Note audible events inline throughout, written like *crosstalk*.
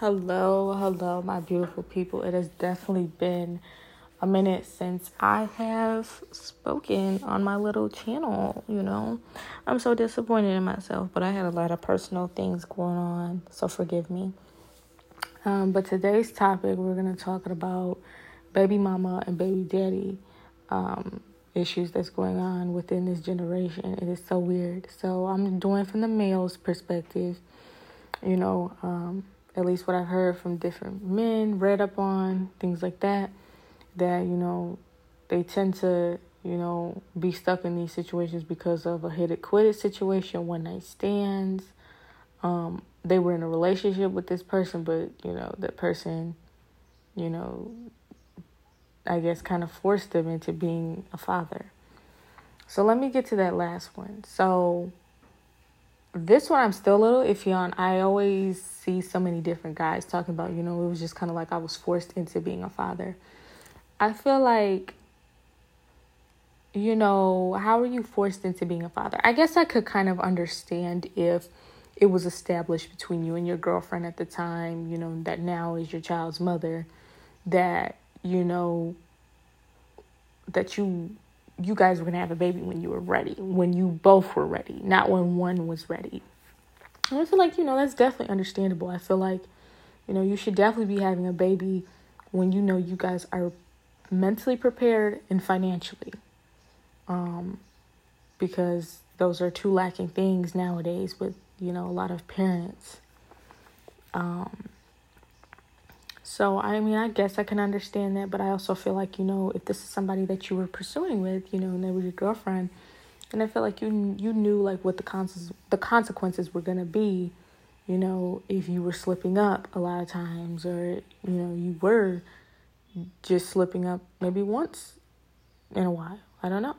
Hello, hello, my beautiful people. It has definitely been a minute since I have spoken on my little channel, you know. I'm so disappointed in myself, but I had a lot of personal things going on, so forgive me. Um, but today's topic, we're going to talk about baby mama and baby daddy um, issues that's going on within this generation. It is so weird. So I'm doing from the male's perspective, you know. Um, at least what I've heard from different men, read up on, things like that, that, you know, they tend to, you know, be stuck in these situations because of a hit it quit it situation, one night stands. Um, they were in a relationship with this person, but, you know, that person, you know, I guess kind of forced them into being a father. So let me get to that last one. So this one I'm still a little iffy on. I always see so many different guys talking about, you know, it was just kind of like I was forced into being a father. I feel like, you know, how are you forced into being a father? I guess I could kind of understand if it was established between you and your girlfriend at the time, you know, that now is your child's mother, that, you know, that you you guys were going to have a baby when you were ready, when you both were ready, not when one was ready. And I feel like, you know, that's definitely understandable. I feel like, you know, you should definitely be having a baby when you know you guys are mentally prepared and financially. Um, because those are two lacking things nowadays with, you know, a lot of parents. Um, so, I mean, I guess I can understand that, but I also feel like, you know, if this is somebody that you were pursuing with, you know, and they were your girlfriend, and I feel like you you knew like what the cons the consequences were going to be, you know, if you were slipping up a lot of times or, you know, you were just slipping up maybe once in a while. I don't know.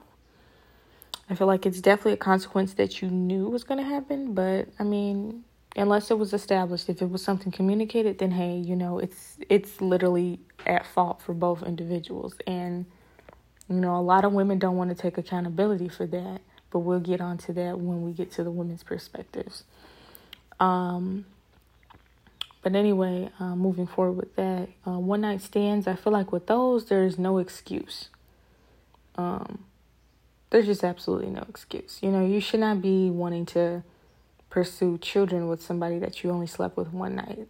I feel like it's definitely a consequence that you knew was going to happen, but I mean, unless it was established if it was something communicated then hey you know it's it's literally at fault for both individuals. And you know a lot of women don't want to take accountability for that but we'll get onto that when we get to the women's perspectives. Um but anyway uh, moving forward with that uh, one night stands i feel like with those there's no excuse. Um there's just absolutely no excuse. You know you should not be wanting to pursue children with somebody that you only slept with one night.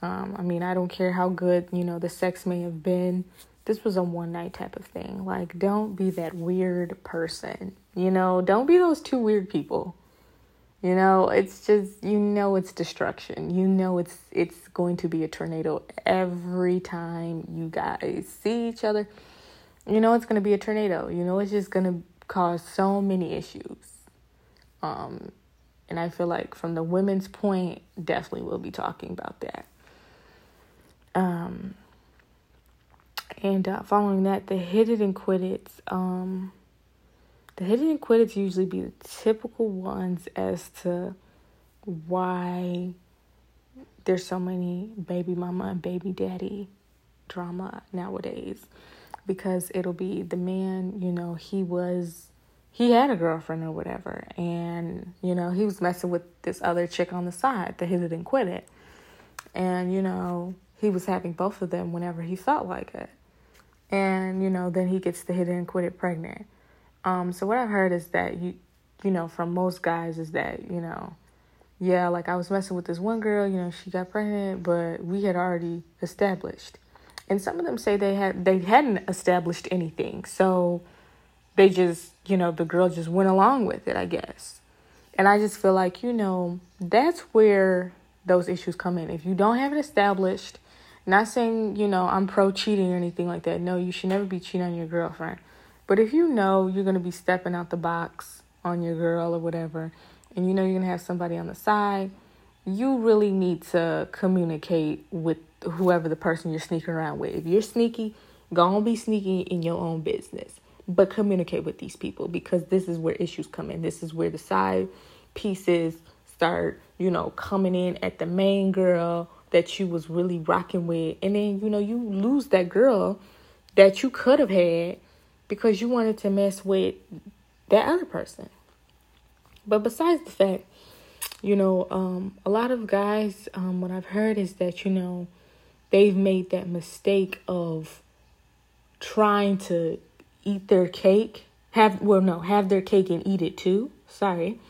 Um, I mean, I don't care how good, you know, the sex may have been. This was a one night type of thing. Like, don't be that weird person. You know, don't be those two weird people. You know, it's just you know it's destruction. You know it's it's going to be a tornado every time you guys see each other. You know it's going to be a tornado. You know it's just going to cause so many issues. Um and I feel like from the women's point, definitely we'll be talking about that. Um, and uh, following that, the hit it and quit it. Um, the hit it and quit it usually be the typical ones as to why there's so many baby mama and baby daddy drama nowadays. Because it'll be the man, you know, he was he had a girlfriend or whatever and you know he was messing with this other chick on the side that he didn't quit it. And you know he was having both of them whenever he felt like it. And you know then he gets the hit and quit it pregnant. Um so what i've heard is that you you know from most guys is that you know yeah like i was messing with this one girl you know she got pregnant but we had already established. And some of them say they had they hadn't established anything. So they just, you know, the girl just went along with it, I guess. And I just feel like, you know, that's where those issues come in. If you don't have it established, not saying, you know, I'm pro cheating or anything like that. No, you should never be cheating on your girlfriend. But if you know you're going to be stepping out the box on your girl or whatever, and you know you're going to have somebody on the side, you really need to communicate with whoever the person you're sneaking around with. If you're sneaky, go on be sneaky in your own business but communicate with these people because this is where issues come in. This is where the side pieces start, you know, coming in at the main girl that you was really rocking with. And then, you know, you lose that girl that you could have had because you wanted to mess with that other person. But besides the fact, you know, um, a lot of guys, um, what I've heard is that, you know, they've made that mistake of trying to eat their cake, have, well, no, have their cake and eat it too. Sorry.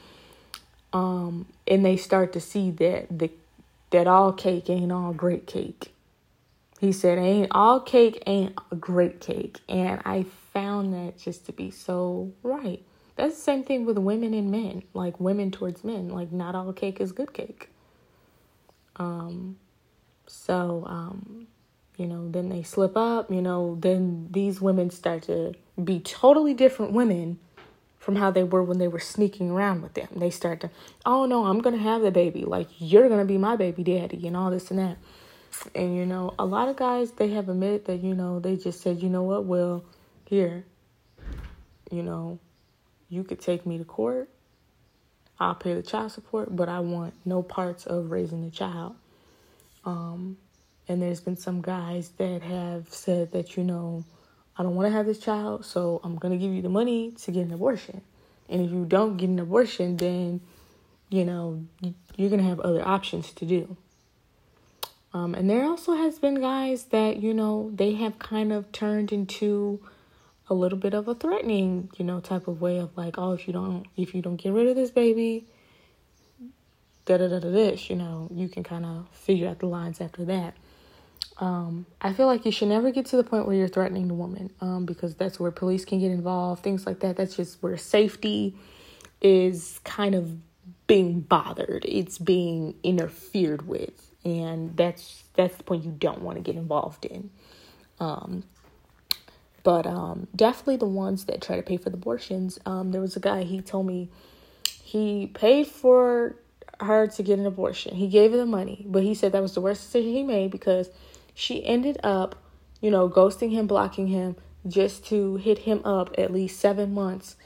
Um, and they start to see that the that all cake ain't all great cake. He said, ain't all cake ain't a great cake. And I found that just to be so right. That's the same thing with women and men, like women towards men. Like not all cake is good cake. Um so um you know, then they slip up, you know, then these women start to be totally different women from how they were when they were sneaking around with them. They start to, oh no, I'm gonna have the baby. Like you're gonna be my baby daddy and all this and that. And you know, a lot of guys they have admitted that, you know, they just said, you know what, well, here, you know, you could take me to court. I'll pay the child support, but I want no parts of raising the child. Um, and there's been some guys that have said that, you know, I don't want to have this child, so I'm going to give you the money to get an abortion. And if you don't get an abortion, then, you know, you're going to have other options to do. Um, and there also has been guys that, you know, they have kind of turned into a little bit of a threatening, you know, type of way of like, oh, if you don't, if you don't get rid of this baby, da da da da this, you know, you can kind of figure out the lines after that. Um, I feel like you should never get to the point where you're threatening the woman, um, because that's where police can get involved, things like that. That's just where safety is kind of being bothered. It's being interfered with, and that's that's the point you don't want to get involved in. Um, but um, definitely the ones that try to pay for the abortions. Um, there was a guy, he told me he paid for her to get an abortion. He gave her the money, but he said that was the worst decision he made because she ended up, you know, ghosting him, blocking him just to hit him up at least seven months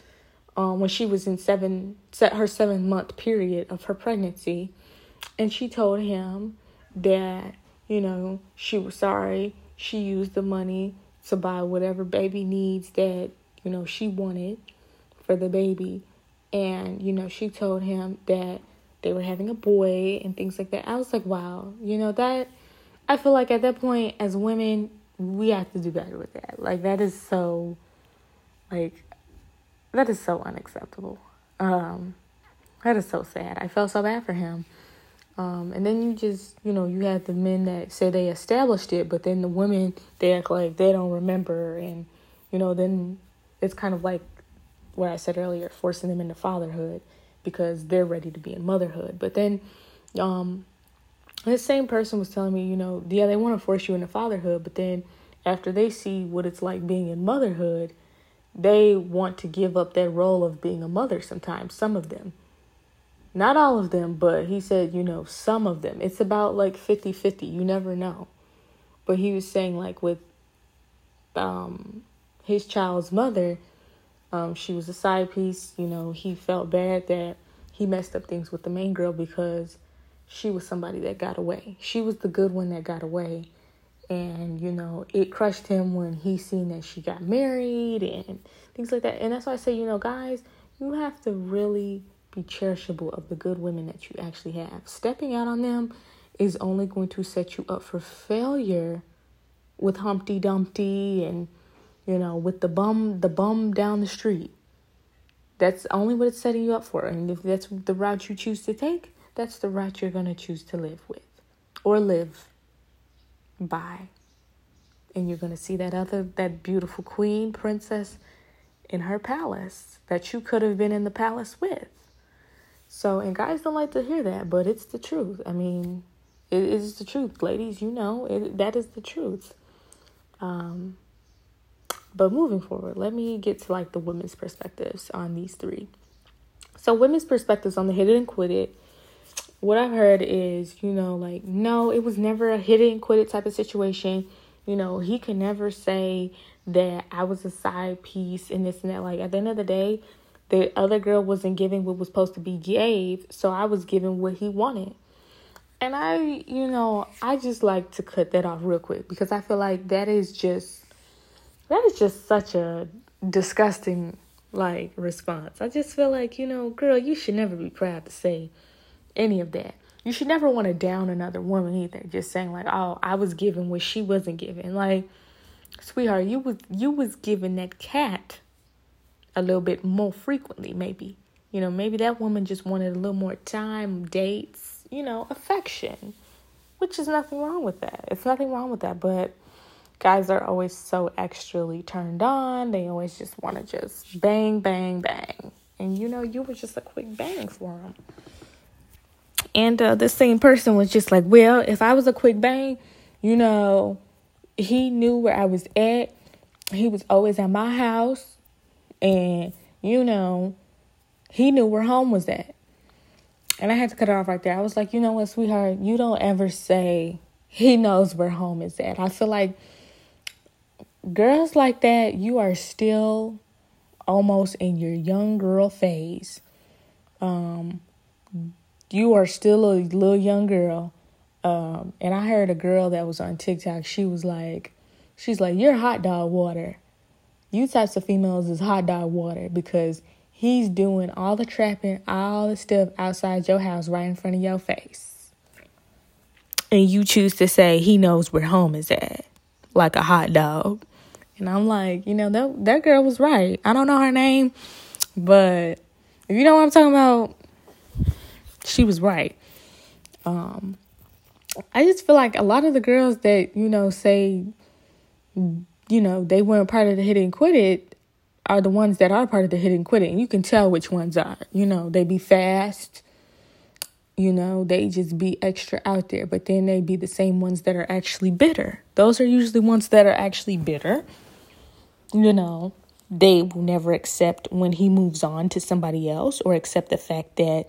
um, when she was in seven, set her seven month period of her pregnancy. And she told him that, you know, she was sorry. She used the money to buy whatever baby needs that, you know, she wanted for the baby. And, you know, she told him that they were having a boy and things like that. I was like, wow, you know, that, I feel like at that point, as women, we have to do better with that. Like, that is so, like, that is so unacceptable. Um, that is so sad. I felt so bad for him. Um, and then you just, you know, you have the men that say they established it, but then the women, they act like they don't remember. And, you know, then it's kind of like what I said earlier, forcing them into fatherhood because they're ready to be in motherhood. But then, um, this same person was telling me, you know, yeah, they want to force you into fatherhood, but then after they see what it's like being in motherhood, they want to give up that role of being a mother sometimes, some of them. Not all of them, but he said, you know, some of them. It's about like 50 50. You never know. But he was saying, like, with um, his child's mother, um, she was a side piece. You know, he felt bad that he messed up things with the main girl because she was somebody that got away. She was the good one that got away. And, you know, it crushed him when he seen that she got married and things like that. And that's why I say, you know, guys, you have to really be cherishable of the good women that you actually have. Stepping out on them is only going to set you up for failure with Humpty Dumpty and you know with the bum the bum down the street. That's only what it's setting you up for. And if that's the route you choose to take, that's the route you're going to choose to live with or live by. And you're going to see that other that beautiful queen princess in her palace that you could have been in the palace with. So, and guys don't like to hear that, but it's the truth. I mean, it is the truth, ladies. You know, it, that is the truth. Um, but moving forward, let me get to like the women's perspectives on these three. So, women's perspectives on the it and quit it. What I've heard is, you know, like, no, it was never a hit it and quit it type of situation. You know, he could never say that I was a side piece and this and that. Like, at the end of the day, the other girl wasn't giving what was supposed to be gave, so I was giving what he wanted. And I, you know, I just like to cut that off real quick because I feel like that is just that is just such a disgusting like response. I just feel like, you know, girl, you should never be proud to say any of that. You should never want to down another woman either. Just saying like, oh, I was given what she wasn't given. Like, sweetheart, you was you was giving that cat a little bit more frequently, maybe. You know, maybe that woman just wanted a little more time, dates, you know, affection. Which is nothing wrong with that. It's nothing wrong with that, but guys are always so extrally turned on. They always just want to just bang, bang, bang. And you know, you were just a quick bang for them. And uh, the same person was just like, well, if I was a quick bang, you know, he knew where I was at. He was always at my house. And, you know, he knew where home was at. And I had to cut it off right there. I was like, you know what, sweetheart, you don't ever say he knows where home is at. I feel like girls like that, you are still almost in your young girl phase. Um, you are still a little young girl. Um, and I heard a girl that was on TikTok, she was like, she's like, you're hot dog water. You types of females is hot dog water because he's doing all the trapping, all the stuff outside your house right in front of your face. And you choose to say he knows where home is at, like a hot dog. And I'm like, you know, that that girl was right. I don't know her name, but if you know what I'm talking about, she was right. Um, I just feel like a lot of the girls that you know say, you know, they weren't part of the hit and quit it, are the ones that are part of the hit and quit it, and you can tell which ones are. You know, they be fast. You know, they just be extra out there, but then they be the same ones that are actually bitter. Those are usually ones that are actually bitter. You know, they will never accept when he moves on to somebody else or accept the fact that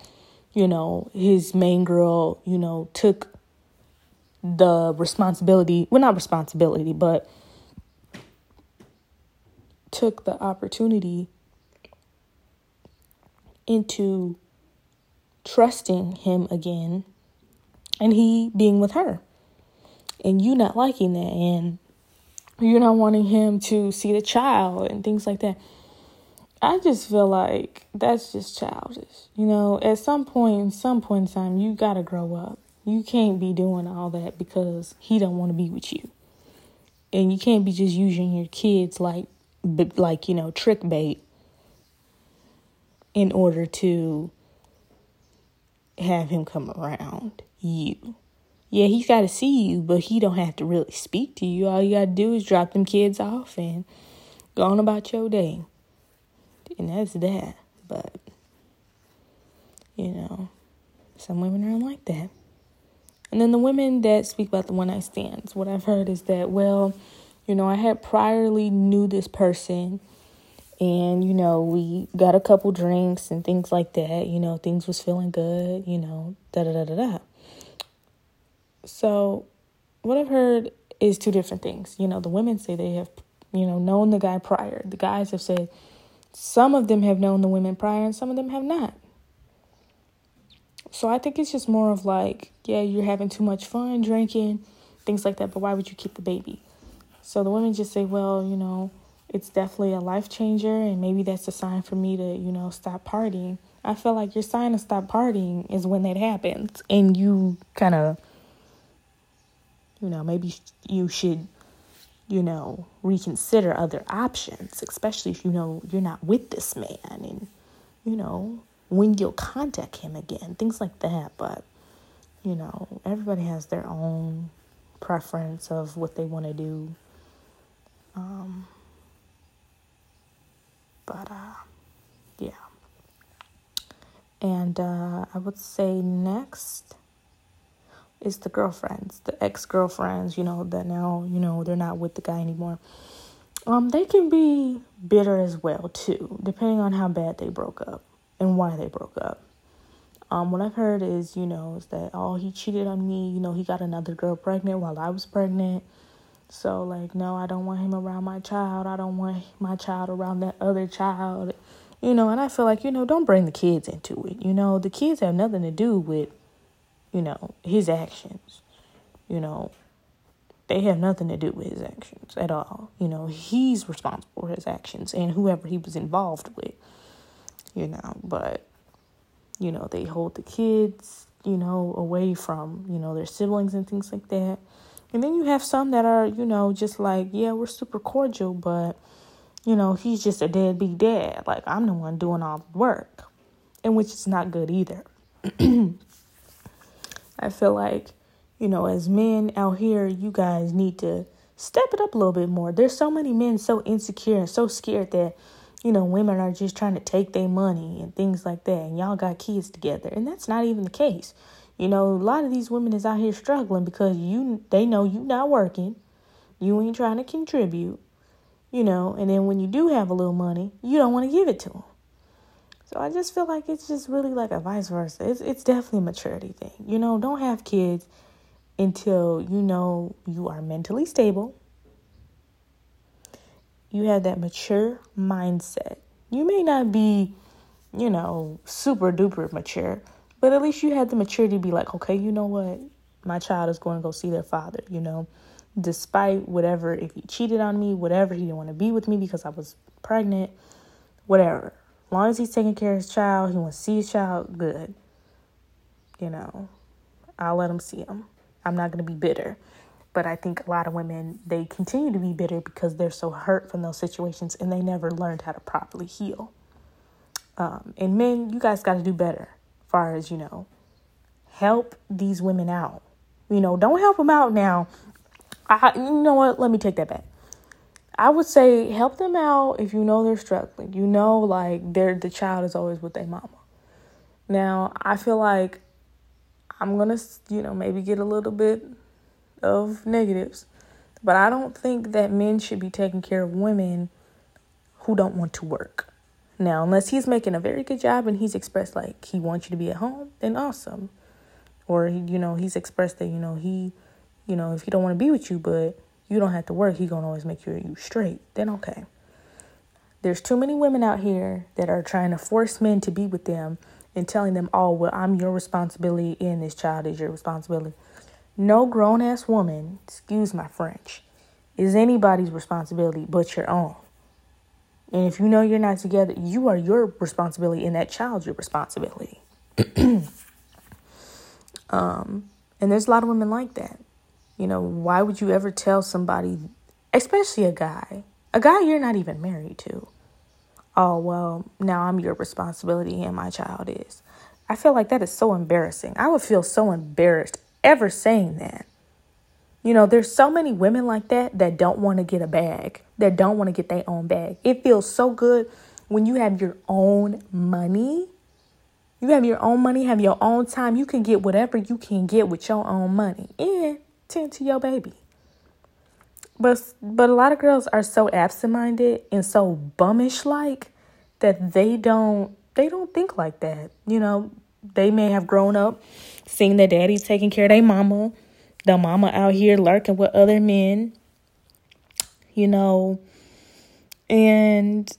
you know, his main girl, you know, took the responsibility, well, not responsibility, but took the opportunity into trusting him again and he being with her. And you not liking that and you're not wanting him to see the child and things like that I just feel like that's just childish. You know, at some point, some point in time, you gotta grow up. You can't be doing all that because he don't want to be with you, and you can't be just using your kids like, like you know, trick bait in order to have him come around you. Yeah, he's got to see you, but he don't have to really speak to you. All you got to do is drop them kids off and go on about your day and that's that. But you know, some women aren't like that. And then the women that speak about the one night stands, what I've heard is that, well, you know, I had priorly knew this person and, you know, we got a couple drinks and things like that, you know, things was feeling good, you know, da da da da da. So what I've heard is two different things. You know, the women say they have, you know, known the guy prior. The guys have said some of them have known the women prior and some of them have not. So I think it's just more of like, yeah, you're having too much fun drinking, things like that, but why would you keep the baby? So the women just say, well, you know, it's definitely a life changer and maybe that's a sign for me to, you know, stop partying. I feel like your sign to stop partying is when that happens and you kind of you know, maybe you should you know, reconsider other options, especially if you know you're not with this man and, you know, when you'll contact him again, things like that. But, you know, everybody has their own preference of what they want to do. Um, but, uh, yeah. And uh, I would say next is the girlfriends, the ex girlfriends, you know, that now, you know, they're not with the guy anymore. Um, they can be bitter as well too, depending on how bad they broke up and why they broke up. Um, what I've heard is, you know, is that oh he cheated on me, you know, he got another girl pregnant while I was pregnant. So like, no, I don't want him around my child. I don't want my child around that other child. You know, and I feel like, you know, don't bring the kids into it. You know, the kids have nothing to do with you know, his actions. You know, they have nothing to do with his actions at all. You know, he's responsible for his actions and whoever he was involved with, you know, but, you know, they hold the kids you know, away from, you know, their siblings and things like that. And then you have some that are, you know, just like, yeah, we're super cordial, but, you know, he's just a deadbeat dad. Like, I'm the one doing all the work. And which is not good either. *clears throat* I feel like, you know, as men out here, you guys need to step it up a little bit more. There's so many men so insecure and so scared that, you know, women are just trying to take their money and things like that. And y'all got kids together. And that's not even the case. You know, a lot of these women is out here struggling because you they know you not working. You ain't trying to contribute. You know, and then when you do have a little money, you don't want to give it to them. So I just feel like it's just really like a vice versa. It's it's definitely a maturity thing. You know, don't have kids until you know you are mentally stable. You have that mature mindset. You may not be, you know, super duper mature, but at least you have the maturity to be like, okay, you know what? My child is going to go see their father, you know, despite whatever, if he cheated on me, whatever, he didn't want to be with me because I was pregnant, whatever. As long as he's taking care of his child, he wants to see his child, good. You know, I'll let him see him. I'm not going to be bitter. But I think a lot of women, they continue to be bitter because they're so hurt from those situations and they never learned how to properly heal. Um, and men, you guys got to do better far as, you know, help these women out. You know, don't help them out now. I, you know what? Let me take that back. I would say help them out if you know they're struggling. You know, like they're the child is always with their mama. Now, I feel like I'm gonna, you know, maybe get a little bit of negatives, but I don't think that men should be taking care of women who don't want to work. Now, unless he's making a very good job and he's expressed like he wants you to be at home, then awesome. Or you know, he's expressed that you know he, you know, if he don't want to be with you, but you don't have to work, he gonna always make sure you straight. Then okay. There's too many women out here that are trying to force men to be with them and telling them, "Oh, well, I'm your responsibility, and this child is your responsibility." No grown ass woman, excuse my French, is anybody's responsibility but your own. And if you know you're not together, you are your responsibility and that child's your responsibility. *clears throat* um, and there's a lot of women like that. You know, why would you ever tell somebody, especially a guy, a guy you're not even married to, oh, well, now I'm your responsibility and my child is. I feel like that is so embarrassing. I would feel so embarrassed ever saying that. You know, there's so many women like that that don't want to get a bag, that don't want to get their own bag. It feels so good when you have your own money. You have your own money, have your own time. You can get whatever you can get with your own money and tend to your baby. But but a lot of girls are so absent-minded and so bummish like that they don't they don't think like that. You know, they may have grown up seeing their daddy taking care of their mama the mama out here lurking with other men, you know, and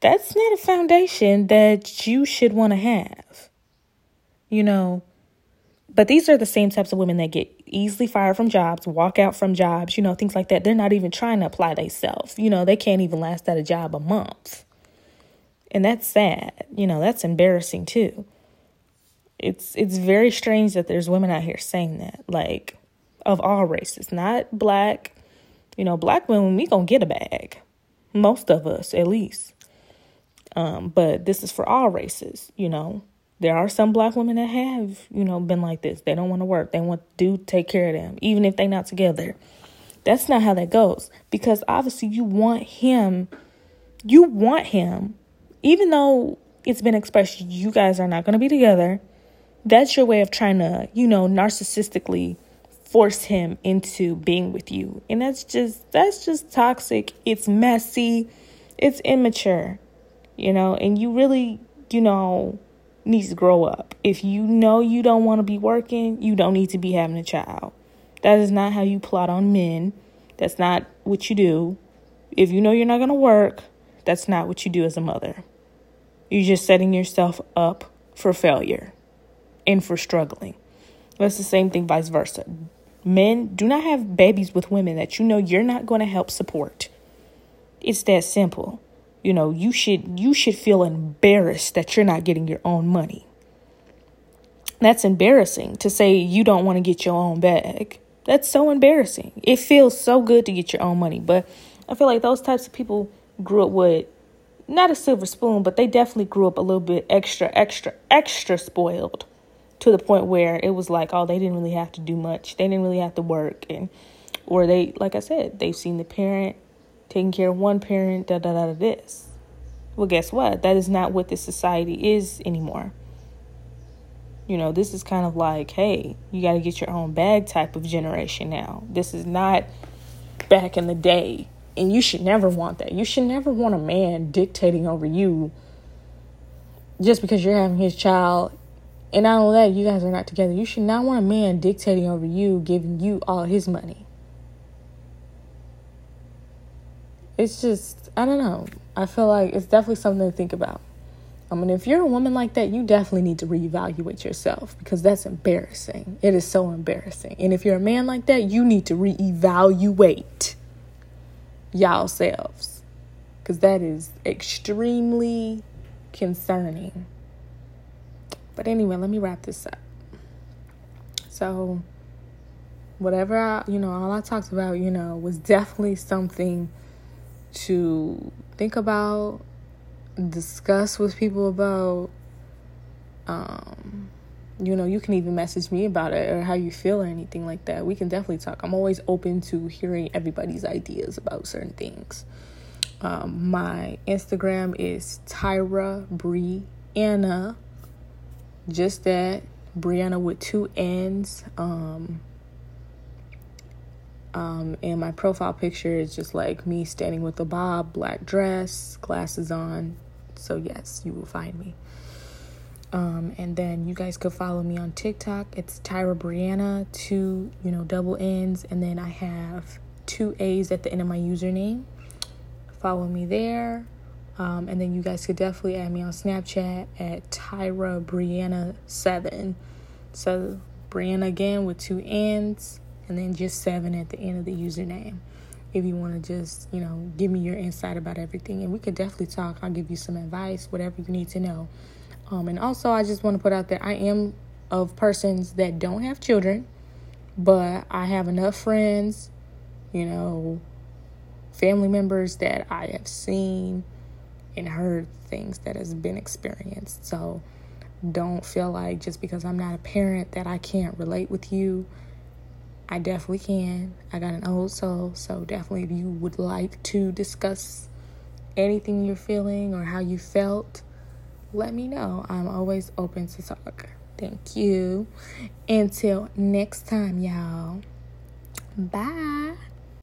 that's not a foundation that you should want to have, you know. But these are the same types of women that get easily fired from jobs, walk out from jobs, you know, things like that. They're not even trying to apply themselves. You know, they can't even last at a job a month. And that's sad. You know, that's embarrassing too. It's it's very strange that there's women out here saying that. Like of all races, not black. You know, black women, we gonna get a bag. Most of us, at least. Um, but this is for all races, you know. There are some black women that have, you know, been like this. They don't want to work. They want to take care of them, even if they're not together. That's not how that goes. Because obviously you want him, you want him, even though it's been expressed you guys are not going to be together. That's your way of trying to, you know, narcissistically force him into being with you. And that's just that's just toxic. It's messy. It's immature. You know, and you really, you know, needs to grow up. If you know you don't want to be working, you don't need to be having a child. That is not how you plot on men. That's not what you do. If you know you're not going to work, that's not what you do as a mother. You're just setting yourself up for failure and for struggling. That's the same thing, vice versa. Men, do not have babies with women that you know you're not going to help support. It's that simple. You know, you should you should feel embarrassed that you're not getting your own money. That's embarrassing to say you don't want to get your own bag. That's so embarrassing. It feels so good to get your own money, but I feel like those types of people grew up with not a silver spoon, but they definitely grew up a little bit extra, extra, extra spoiled to the point where it was like, oh, they didn't really have to do much. They didn't really have to work. And, or they, like I said, they've seen the parent taking care of one parent, da da da da this. Well, guess what? That is not what this society is anymore. You know, this is kind of like, hey, you got to get your own bag type of generation now. This is not back in the day. And you should never want that. You should never want a man dictating over you just because you're having his child. And not only that, you guys are not together. You should not want a man dictating over you, giving you all his money. It's just, I don't know. I feel like it's definitely something to think about. I mean, if you're a woman like that, you definitely need to reevaluate yourself because that's embarrassing. It is so embarrassing. And if you're a man like that, you need to reevaluate y'all selves because that is extremely concerning. But anyway, let me wrap this up. So, whatever I, you know, all I talked about, you know, was definitely something to think about discuss with people about um you know you can even message me about it or how you feel or anything like that. We can definitely talk. I'm always open to hearing everybody's ideas about certain things. Um, my instagram is tyra brianna just that brianna with two n's. Um um, and my profile picture is just like me standing with a bob, black dress, glasses on, so, yes, you will find me. Um, and then you guys could follow me on TikTok. It's Tyra Brianna, two, you know, double N's. And then I have two A's at the end of my username. Follow me there. Um, and then you guys could definitely add me on Snapchat at Tyra Brianna 7. So, Brianna again with two N's and then just 7 at the end of the username if you want to just, you know, give me your insight about everything. And we could definitely talk. I'll give you some advice, whatever you need to know. Um, and also, I just want to put out there I am of persons that don't have children, but I have enough friends, you know, family members that I have seen and heard things that has been experienced. So don't feel like just because I'm not a parent that I can't relate with you I definitely can. I got an old soul, so definitely if you would like to discuss anything you're feeling or how you felt, let me know. I'm always open to talk. Thank you. Until next time, y'all. Bye.